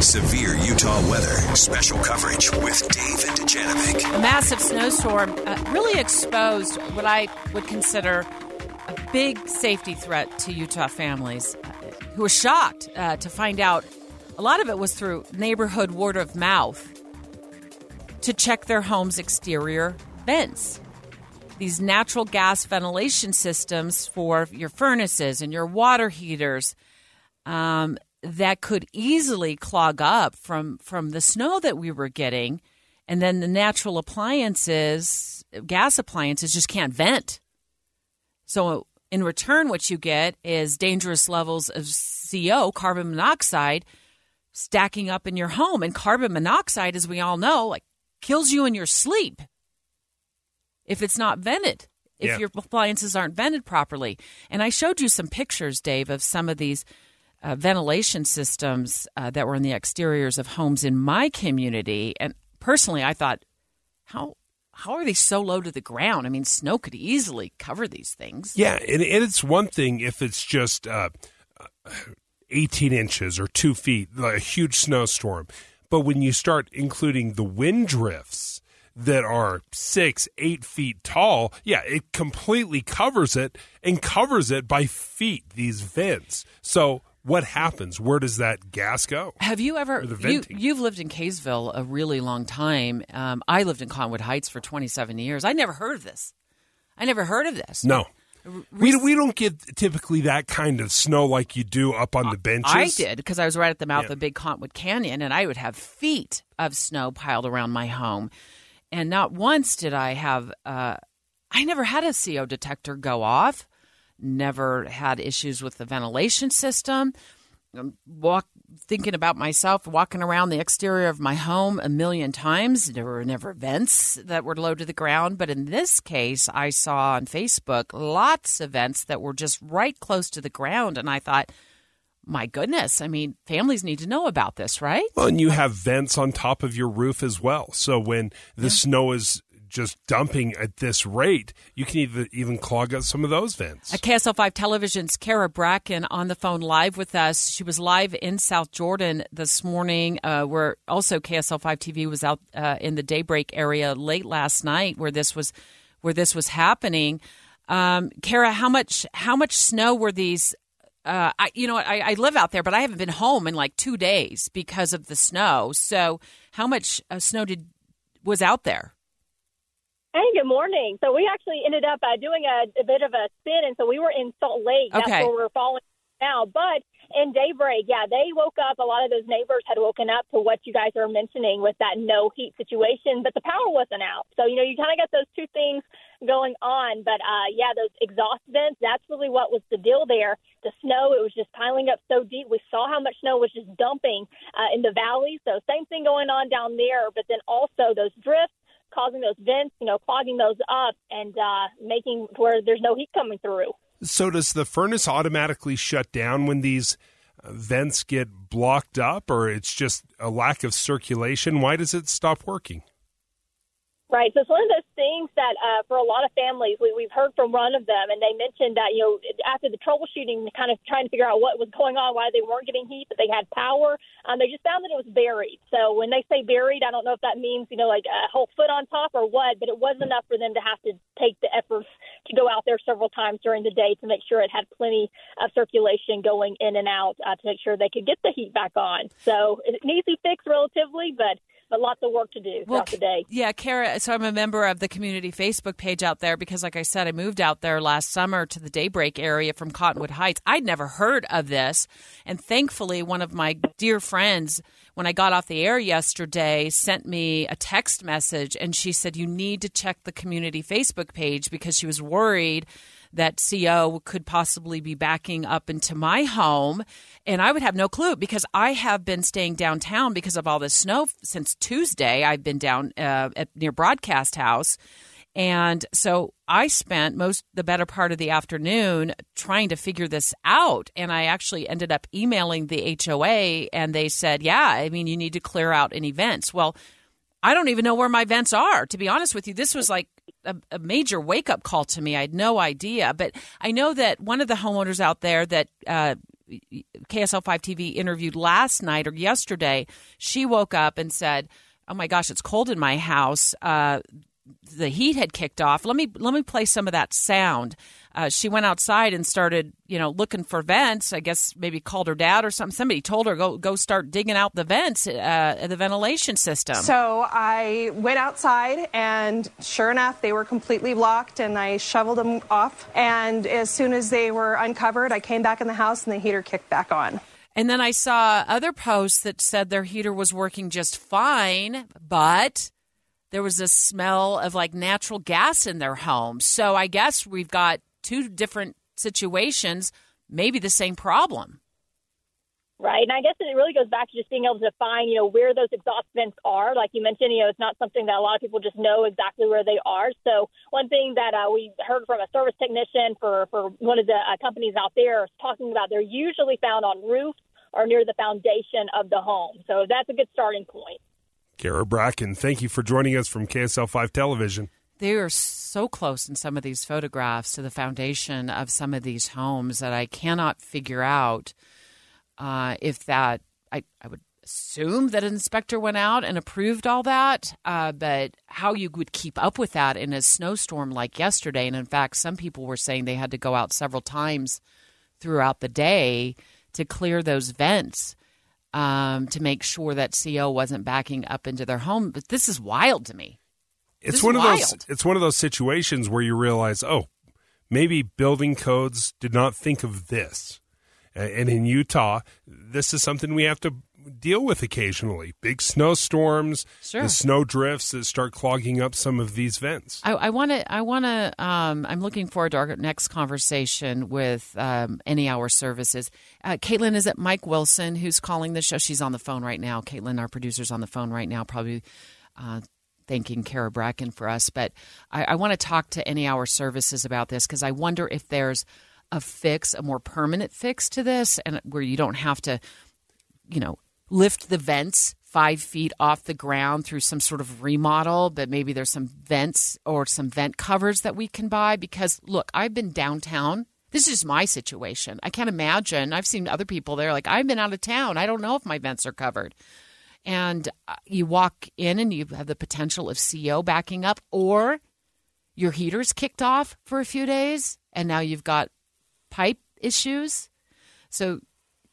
Severe Utah weather. Special coverage with Dave and Dujanovic. A massive snowstorm uh, really exposed what I would consider a big safety threat to Utah families uh, who were shocked uh, to find out a lot of it was through neighborhood word of mouth to check their home's exterior vents. These natural gas ventilation systems for your furnaces and your water heaters. Um, that could easily clog up from from the snow that we were getting. And then the natural appliances gas appliances just can't vent. So in return what you get is dangerous levels of co carbon monoxide stacking up in your home. And carbon monoxide as we all know like kills you in your sleep if it's not vented if Yeah. your appliances aren't vented properly. And i showed you some pictures dave of some of these uh, ventilation systems uh, that were in the exteriors of homes in my community. And personally, I thought, how how are they so low to the ground? I mean, snow could easily cover these things. Yeah, and, and it's one thing if it's just uh, 18 inches or two feet, like a huge snowstorm. But when you start including the wind drifts that are six, eight feet tall, yeah, it completely covers it and covers it by feet, these vents. So what happens? Where does that gas go? Have you ever the you, you've lived in Kaysville a really long time? Um, I lived in Cottonwood Heights for twenty seven years. I never heard of this. I never heard of this. No. We, we don't get typically that kind of snow like you do up on the benches. I did because I was right at the mouth Yeah. of Big Cottonwood Canyon, and I would have feet of snow piled around my home. And not once did I have. Uh, I never had a CO detector go off. Never had issues with the ventilation system. Um, Walk thinking about myself walking around the exterior of my home a million times. There were never vents that were low to the ground, but in this case, I saw on Facebook lots of vents that were just right close to the ground, and I thought my goodness, I mean, families need to know about this, right? Well, and you have vents on top of your roof as well. So when the snow is just dumping at this rate, you can even even clog up some of those vents. At KSL5 Television's Kara Bracken on the phone live with us. She was live in South Jordan this morning, uh, where also KSL5 TV was out uh, in the daybreak area late last night, where this was where this was happening. Um, Kara, how much how much snow were these? Uh, I, you know, I, I live out there, but I haven't been home in like two days because of the snow. So, how much uh, snow did was out there? Hey, good morning. So we actually ended up uh, doing a, a bit of a spin, and so we were in Salt Lake. Okay. That's where we're falling now. But in daybreak, yeah, they woke up. A lot of those neighbors had woken up to what you guys are mentioning with that no heat situation, but the power wasn't out. So you know, you kind of got those two things going on. But uh, yeah, those exhaust vents. That's really what was the deal there. The snow, it was just piling up so deep. We saw how much snow was just dumping uh, in the valley. So same thing going on down there. But then also those drifts causing those vents, you know, clogging those up and uh, making where there's no heat coming through. So does the furnace automatically shut down when these uh, vents get blocked up, or it's just a lack of circulation? Why does it stop working? Right. So it's one of those things that uh, for a lot of families, we, we've heard from one of them, and they mentioned that, you know, after the troubleshooting, kind of trying to figure out what was going on, why they weren't getting heat, but they had power, um, they just found that it was buried. So when they say buried, I don't know if that means, you know, like a whole foot on top or what, but it was enough for them to have to take the efforts to go out there several times during the day to make sure it had plenty of circulation going in and out uh, to make sure they could get the heat back on. So it's an easy fix relatively, but but lots of work to do throughout the day. Yeah, Kara. So I'm a member of the community Facebook page out there because, like I said, I moved out there last summer to the Daybreak area from Cottonwood Heights. I'd never heard of this, and thankfully, one of my dear friends, when I got off the air yesterday, sent me a text message, and she said you need to check the community Facebook page because she was worried that CO could possibly be backing up into my home. And I would have no clue because I have been staying downtown because of all this snow since Tuesday. I've been down uh, at near Broadcast House. And so I spent most the better part of the afternoon trying to figure this out. And I actually ended up emailing the HOA and they said, yeah, I mean, you need to clear out any vents. Well, I don't even know where my vents are, to be honest with you. This was like a, a major wake up call to me. I had no idea. But I know that one of the homeowners out there that uh, KSL 5 TV interviewed last night or yesterday, she woke up and said, Oh my gosh, it's cold in my house. Uh, the heat had kicked off. Let me let me play some of that sound. Uh, she went outside and started, you know, looking for vents. I guess maybe called her dad or something. Somebody told her go go start digging out the vents, uh, the ventilation system. So I went outside, and sure enough, they were completely blocked, and I shoveled them off. And as soon as they were uncovered, I came back in the house, and the heater kicked back on. And then I saw other posts that said their heater was working just fine, but there was a smell of like natural gas in their home. So I guess we've got two different situations, maybe the same problem. Right. And I guess it really goes back to just being able to define, you know, where those exhaust vents are. Like you mentioned, you know, it's not something that a lot of people just know exactly where they are. So one thing that uh, we heard from a service technician for, for one of the uh, companies out there talking about, they're usually found on roofs or near the foundation of the home. So that's a good starting point. Kara Bracken, thank you for joining us from KSL 5 Television. They are so close in some of these photographs to the foundation of some of these homes that I cannot figure out uh, if that, I, I would assume that an inspector went out and approved all that, uh, but how you would keep up with that in a snowstorm like yesterday. And in fact, some people were saying they had to go out several times throughout the day to clear those vents um, to make sure that CO wasn't backing up into their home. But this is wild to me. It's one of those. It's one of those situations where you realize, oh, maybe building codes did not think of this. And in Utah, this is something we have to deal with occasionally. Big snowstorms, Sure. the snow drifts that start clogging up some of these vents. I want to. I want to. Um, I'm looking forward to our next conversation with um, Any Hour Services. Uh, Caitlin, is it Mike Wilson who's calling the show? She's on the phone right now. Caitlin, our producer's on the phone right now, probably uh, thanking Kara Bracken for us. But I, I want to talk to Any Hour Services about this because I wonder if there's a fix, a more permanent fix to this, and where you don't have to, you know, lift the vents five feet off the ground through some sort of remodel, but maybe there's some vents or some vent covers that we can buy. Because look, I've been downtown. This is just my situation. I can't imagine. I've seen other people there like, I've been out of town. I don't know if my vents are covered. And uh, you walk in and you have the potential of CO backing up, or your heater's kicked off for a few days, and now you've got pipe issues. So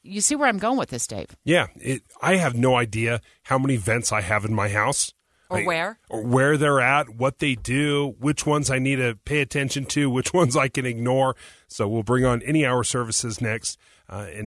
you see where I'm going with this, Dave. Yeah, it, I have no idea how many vents I have in my house. Or where? Or where they're at, what they do, which ones I need to pay attention to, which ones I can ignore. So we'll bring on any hour services next. Uh, and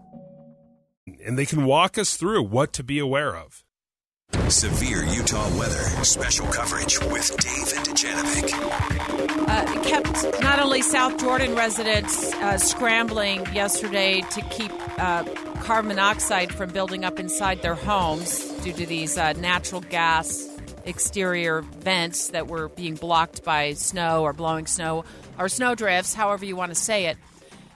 And they can walk us through what to be aware of. Severe Utah weather. Special coverage with Dave and Dujanovic. uh, kept not only South Jordan residents uh, scrambling yesterday to keep uh, carbon monoxide from building up inside their homes due to these uh, natural gas exterior vents that were being blocked by snow or blowing snow or snow drifts, however you want to say it.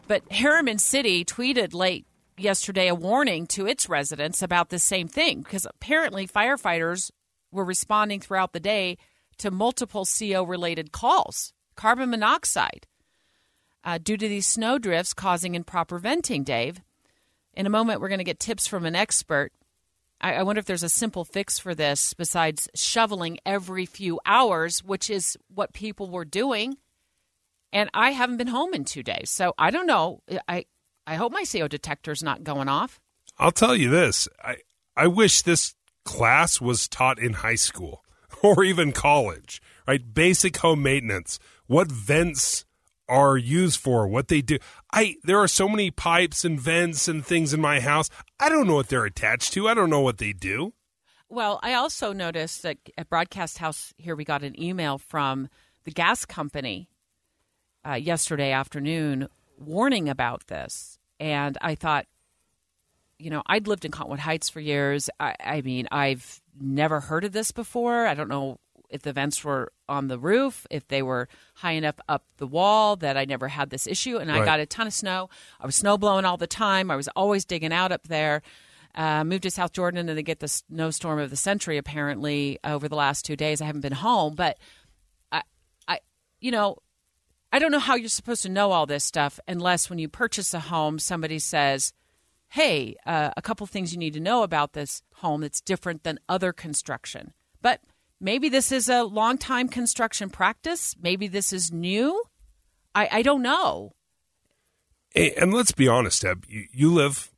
But Herriman City tweeted late yesterday a warning to its residents about the same thing because apparently firefighters were responding throughout the day to multiple CO related calls, carbon monoxide, uh, due to these snow drifts causing improper venting, Dave. In a moment, we're going to get tips from an expert. I, I wonder if there's a simple fix for this besides shoveling every few hours, which is what people were doing. and I haven't been home in two days. So I don't know. I I hope my CO detector's not going off. I'll tell you this. I I wish this class was taught in high school or even college, right? Basic home maintenance. What vents are used for, what they do. I there are so many pipes and vents and things in my house. I don't know what they're attached to. I don't know what they do. Well, I also noticed that at Broadcast House here we got an email from the gas company uh, yesterday afternoon warning about this, and I thought, you know, I'd lived in Cottonwood Heights for years. I, I mean, I've never heard of this before. I don't know if the vents were on the roof, if they were high enough up the wall that I never had this issue. And I got a ton of snow. I was snow blowing all the time. I was always digging out up there. Uh, moved to South Jordan and they get the snowstorm of the century apparently over the last two days. I haven't been home, but I, I, you know, I don't know how you're supposed to know all this stuff unless when you purchase a home, somebody says, "Hey, uh, a couple things you need to know about this home that's different than other construction." But maybe this is a long time construction practice. Maybe this is new. I, I don't know. And let's be honest, Deb, you, you live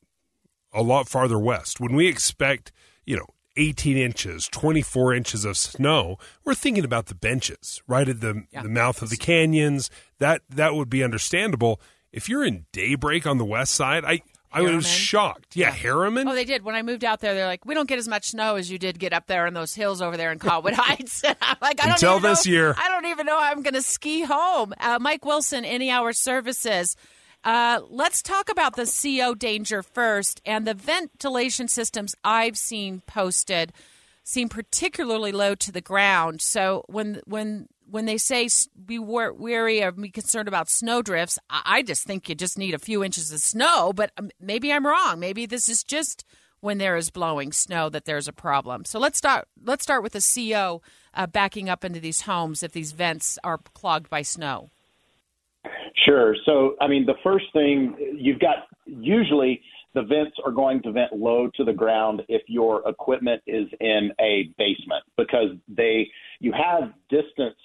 a lot farther west. When we expect, you know, 18 inches, 24 inches of snow, we're thinking about the benches right at the, yeah. the mouth of the canyons. That that would be understandable. If you're in daybreak on the west side, I I was shocked. Yeah, yeah, Herriman. Oh, they did. When I moved out there, they're like, "We don't get as much snow as you did get up there in those hills over there in Cottonwood Heights." I'm like, I don't until this know, year, I don't even know how I'm going to ski home. Uh, Mike Wilson, Any Hour Services. Uh, let's talk about the CO danger first and the ventilation systems I've seen posted seem particularly low to the ground. So when when when they say be wary or be concerned about snow drifts, I just think you just need a few inches of snow. But um, maybe I'm wrong. Maybe this is just when there is blowing snow that there's a problem. So let's start. Let's start with the CO uh, backing up into these homes if these vents are clogged by snow. Sure. So, I mean, the first thing you've got usually the vents are going to vent low to the ground if your equipment is in a basement because they you have distance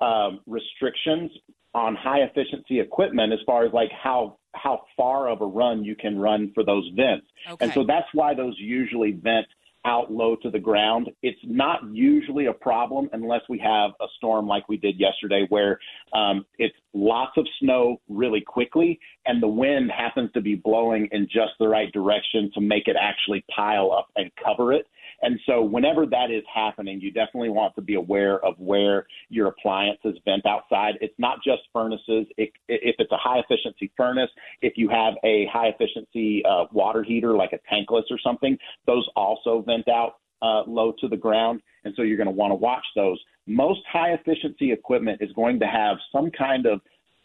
um, restrictions on high efficiency equipment as far as like how how far of a run you can run for those vents. Okay. And so that's why those usually vent out low to the ground. It's not usually a problem unless we have a storm like we did yesterday, where um, it's lots of snow really quickly, and the wind happens to be blowing in just the right direction to make it actually pile up and cover it. And so, whenever that is happening, you definitely want to be aware of where your appliances vent outside. It's not just furnaces. It, if it's a high efficiency furnace, if you have a high efficiency uh, water heater like a tankless or something, those also vent out uh, low to the ground. And so, you're going to want to watch those. Most high efficiency equipment is going to have some kind of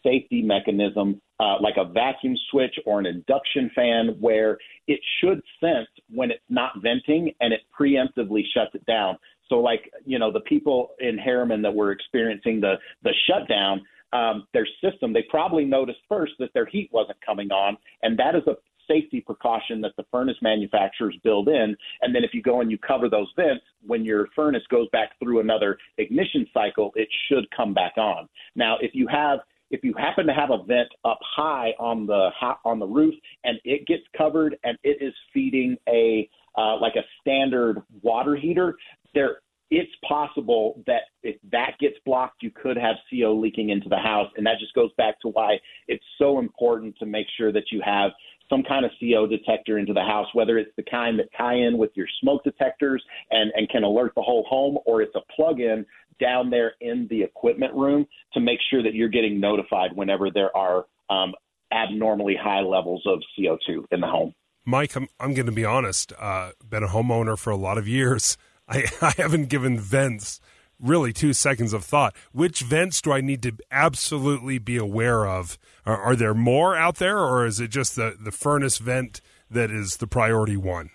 safety mechanism, uh, like a vacuum switch or an induction fan, where it should sense when it's not venting and it preemptively shuts it down. So, like you know, the people in Herriman that were experiencing the the shutdown, um, their system, they probably noticed first that their heat wasn't coming on, and that is a safety precaution that the furnace manufacturers build in. And then if you go and you cover those vents, when your furnace goes back through another ignition cycle, it should come back on. Now, if you have if you happen to have a vent up high on the on the roof and it gets covered and it is feeding a uh, like a standard water heater, there it's possible that if that gets blocked, you could have CO leaking into the house, and that just goes back to why it's so important to make sure that you have some kind of CO detector into the house, whether it's the kind that tie in with your smoke detectors and, and can alert the whole home, or it's a plug-in down there in the equipment room to make sure that you're getting notified whenever there are um, abnormally high levels of CO2 in the home. Mike, I'm, I'm going to be honest. Uh, been a homeowner for a lot of years. I, I haven't given vents really two seconds of thought. Which vents do I need to absolutely be aware of? Are, are there more out there, or is it just the, the furnace vent that is the priority one?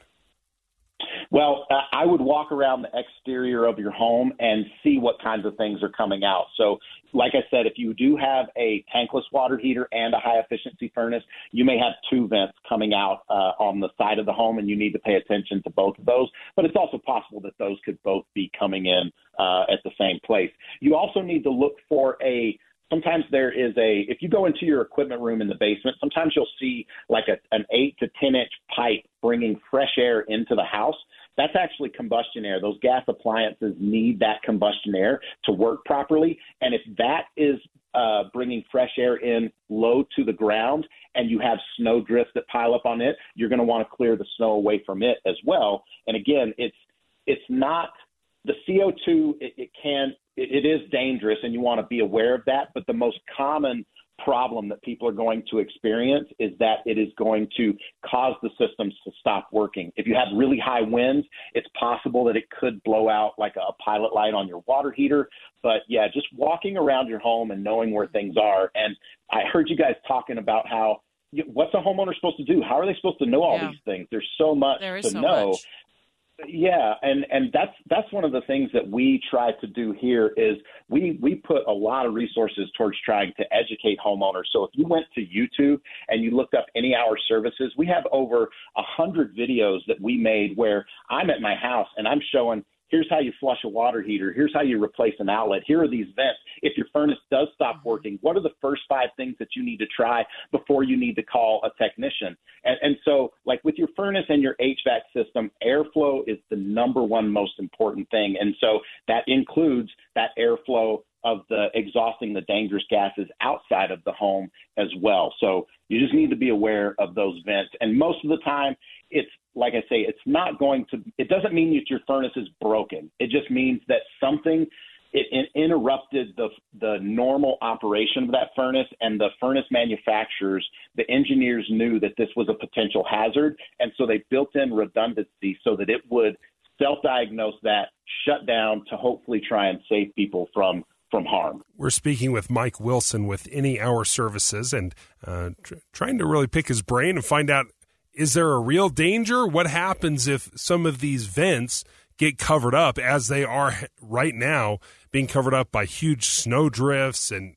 Well, uh, I would walk around the exterior of your home and see what kinds of things are coming out. So, like I said, if you do have a tankless water heater and a high efficiency furnace, you may have two vents coming out uh, on the side of the home, and you need to pay attention to both of those. But it's also possible that those could both be coming in uh, at the same place. You also need to look for a sometimes there is a if you go into your equipment room in the basement, sometimes you'll see like a, an eight to ten inch pipe bringing fresh air into the house. That's actually combustion air. Those gas appliances need that combustion air to work properly, and if that is uh, bringing fresh air in low to the ground and you have snow drifts that pile up on it, you're going to want to clear the snow away from it as well. And again, it's it's not the CO2. It, it can it, it is dangerous, and you want to be aware of that. But the most common problem that people are going to experience is that it is going to cause the systems to stop working. If you have really high winds, it's possible that it could blow out like a pilot light on your water heater. But yeah, just walking around your home and knowing where things are. And I heard you guys talking about how what's a homeowner supposed to do? How are they supposed to know all Yeah. these things? There's so much There is to so know. much. Yeah, and and that's that's one of the things that we try to do here is we we put a lot of resources towards trying to educate homeowners. So if you went to YouTube and you looked up any hour services, we have over a hundred videos that we made where I'm at my house and I'm showing here's how you flush a water heater, here's how you replace an outlet, here are these vents. If your furnace does stop mm-hmm. working, what are the first five things that you need to try before you need to call a technician? And, and so, like with your furnace and your HVAC system, airflow is the number one most important thing. And so that includes that airflow of the exhausting the dangerous gases outside of the home as well. So you just need to be aware of those vents. And most of the time, it's like I say, it's not going to. It doesn't mean that your furnace is broken. It just means that something it, it interrupted the the normal operation of that furnace, and the furnace manufacturers, the engineers knew that this was a potential hazard, and so they built in redundancy so that it would self-diagnose that, shut down to hopefully try and save people from from harm. We're speaking with Mike Wilson with Any Hour Services and uh, tr- trying to really pick his brain and find out is there a real danger? What happens if some of these vents get covered up as they are right now, being covered up by huge snow drifts and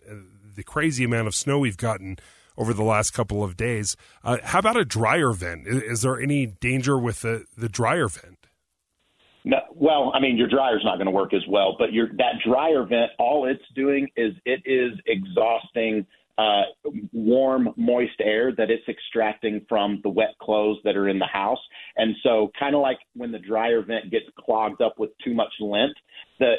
the crazy amount of snow we've gotten over the last couple of days? Uh, how about a dryer vent? Is, is there any danger with the, the dryer vent? No, well, I mean, your dryer's not going to work as well, but your that dryer vent, all it's doing is it is exhausting uh, warm, moist air that it's extracting from the wet clothes that are in the house. And so, kind of like when the dryer vent gets clogged up with too much lint, the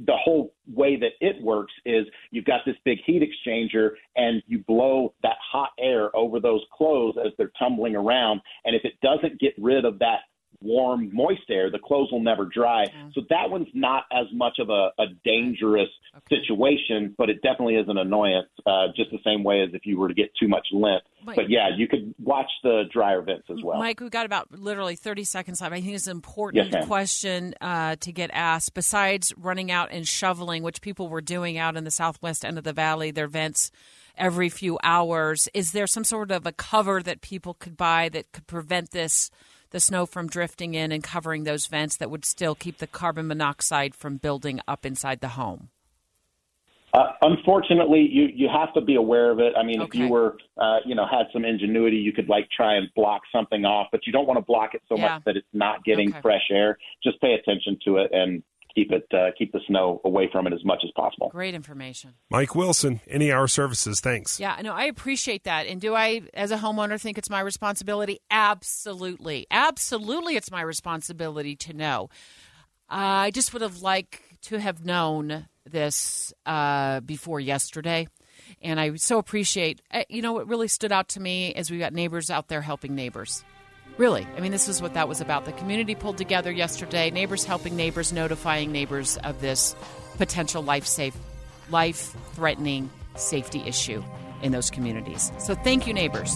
the whole way that it works is you've got this big heat exchanger and you blow that hot air over those clothes as they're tumbling around. And if it doesn't get rid of that warm, moist air, the clothes will never dry. So that one's not as much of a, a dangerous situation, but it definitely is an annoyance, uh, just the same way as if you were to get too much lint. Mike- But yeah, you could watch the dryer vents as well. Mike, we've got about literally 30 seconds left. I think it's an important Yes, question uh, to get asked. Besides running out and shoveling, which people were doing out in the southwest end of the valley, their vents every few hours, is there some sort of a cover that people could buy that could prevent this? The snow from drifting in and covering those vents that would still keep the carbon monoxide from building up inside the home. Uh, unfortunately, you you have to be aware of it. I mean, if you were, uh, you know, had some ingenuity, you could like try and block something off, but you don't want to block it so Yeah. much that it's not getting Okay. fresh air. Just pay attention to it and keep it uh, keep the snow away from it as much as possible. Great information. Mike Wilson, Any Hour Services. Thanks. Yeah, no, I appreciate that. And do I, as a homeowner, think it's my responsibility? Absolutely. Absolutely, it's my responsibility to know. I just would have liked to have known this uh, before yesterday. And I so appreciate, uh, you know, what really stood out to me is we got neighbors out there helping neighbors. Really, I mean, this is what that was about. The community pulled together yesterday, neighbors helping neighbors, notifying neighbors of this potential life safe, life threatening safety issue in those communities. So thank you, neighbors.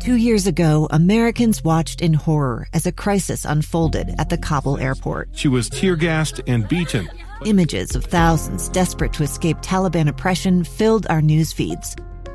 Two years ago, Americans watched in horror as a crisis unfolded at the Kabul airport. She was tear gassed and beaten. Images of thousands desperate to escape Taliban oppression filled our news feeds.